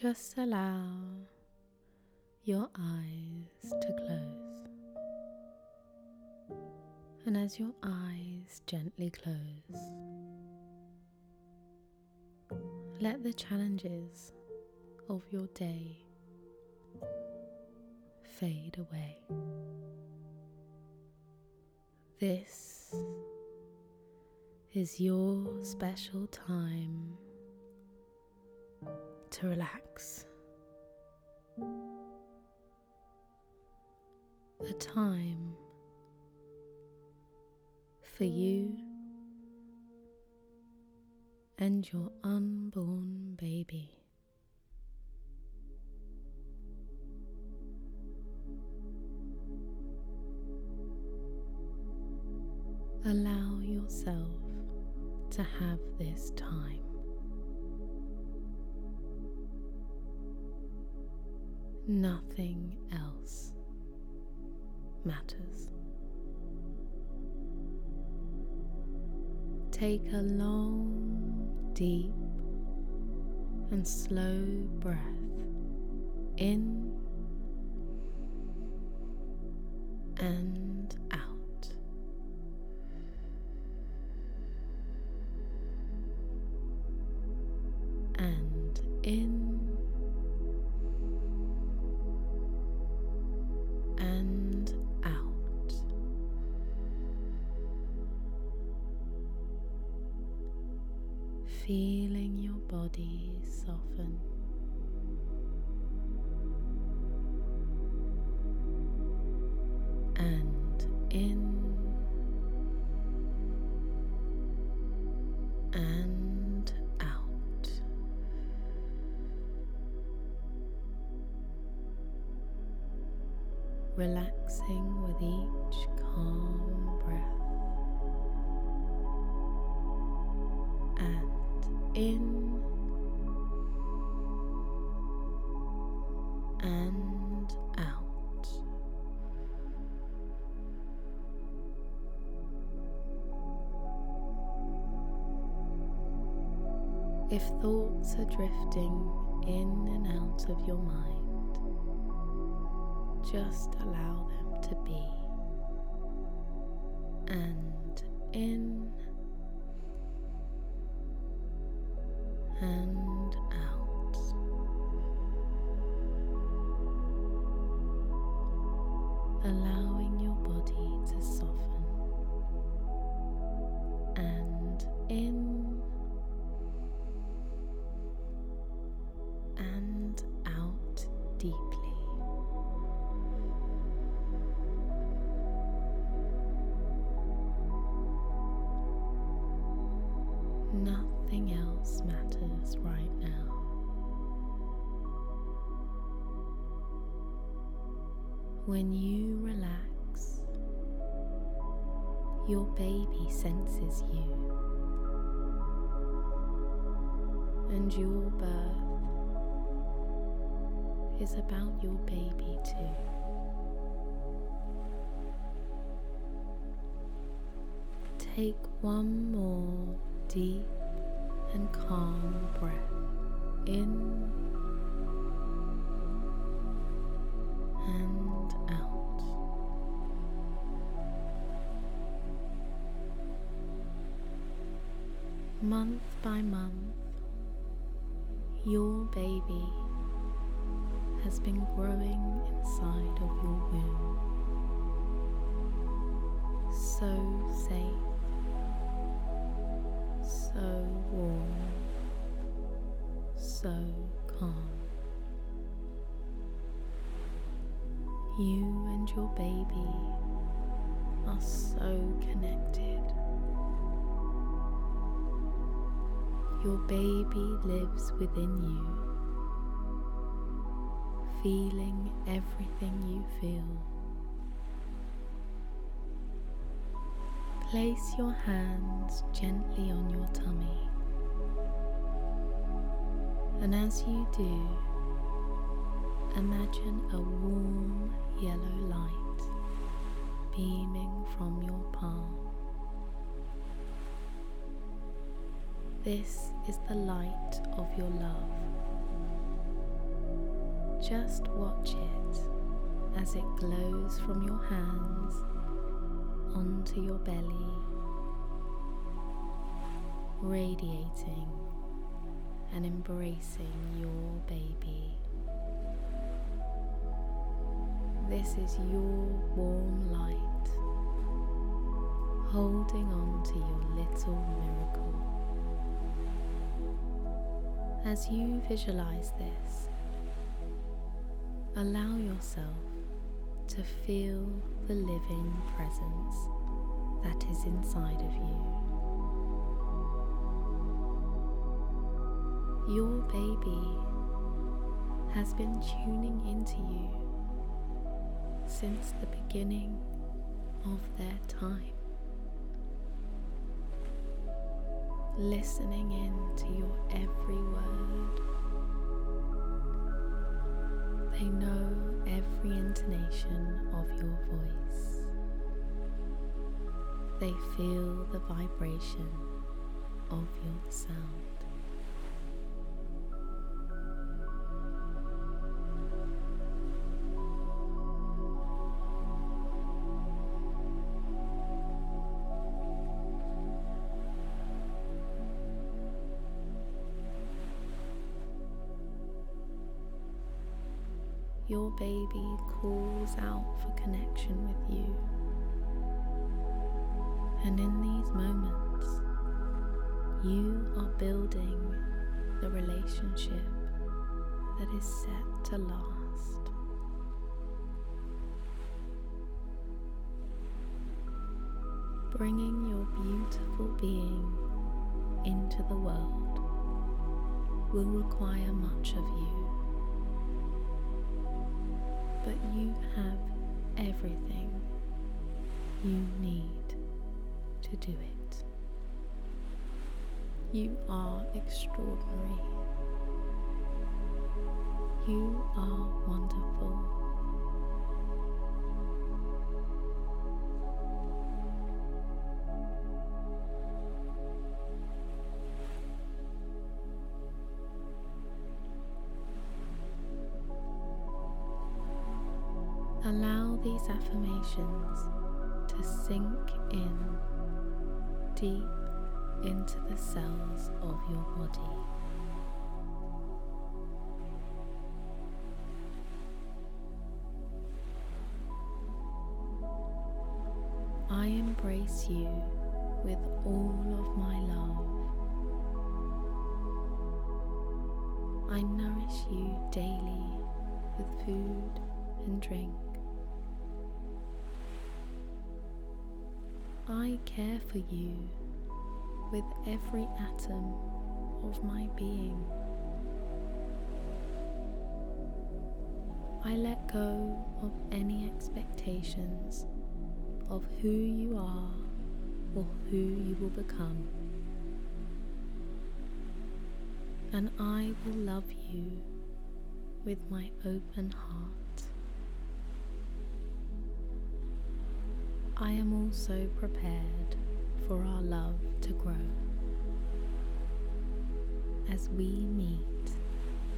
Just allow your eyes to close. And as your eyes gently close, let the challenges of your day fade away. This is your special time to relax. The time for you and your unborn baby. Allow yourself to have this time. Nothing else matters. Take a long, deep, and slow breath in and out. And in in and out. If thoughts are drifting in and out of your mind, just allow them to be. And in and When you relax, your baby senses you, and your birth is about your baby too. Take one more deep and calm breath in Month by month, your baby has been growing inside of your womb. So safe, so warm, so calm. You and your baby are so connected. Your baby lives within you, feeling everything you feel. Place your hands gently on your tummy, and as you do, imagine a warm yellow light beaming from your palm. This is the light of your love, Just watch it as it glows from your hands onto your belly, radiating and embracing your baby. This is your warm light holding on to your little miracle. As you visualize this, allow yourself to feel the living presence that is inside of you. Your baby has been tuning into you since the beginning of their time. Listening in to your every word. They know every intonation of your voice. They feel the vibration of your sound. Your baby calls out for connection with you. And in these moments, you are building the relationship that is set to last. Bringing your beautiful being into the world will require much of you but you have everything you need to do it. You are extraordinary. You are wonderful. Allow these affirmations to sink in deep into the cells of your body. I embrace you with all of my love. I nourish you daily with food and drink. I care for you with every atom of my being. I let go of any expectations of who you are or who you will become. And I will love you with my open heart. I am also prepared for our love to grow as we meet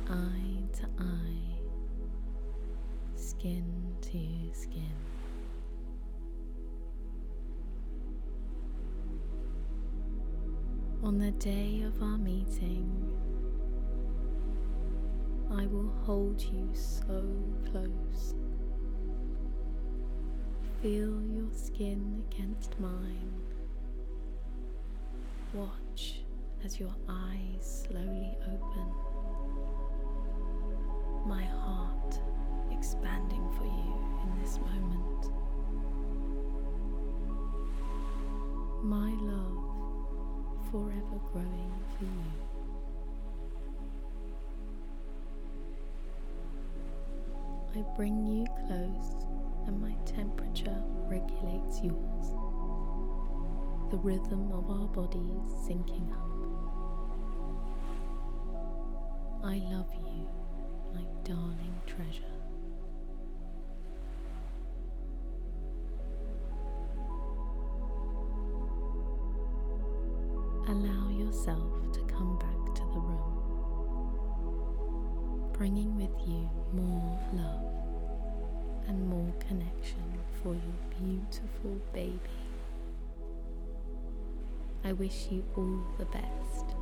eye to eye, skin to skin. On the day of our meeting, I will hold you so close Feel your skin against mine. Watch as your eyes slowly open. My heart expanding for you in this moment. My love forever growing for you. I bring you close and my temperature regulates yours. The rhythm of our bodies syncing up. I love you, my darling treasure. Allow yourself to come back to the room. bringing with you more love and more connection for your beautiful baby. I wish you all the best.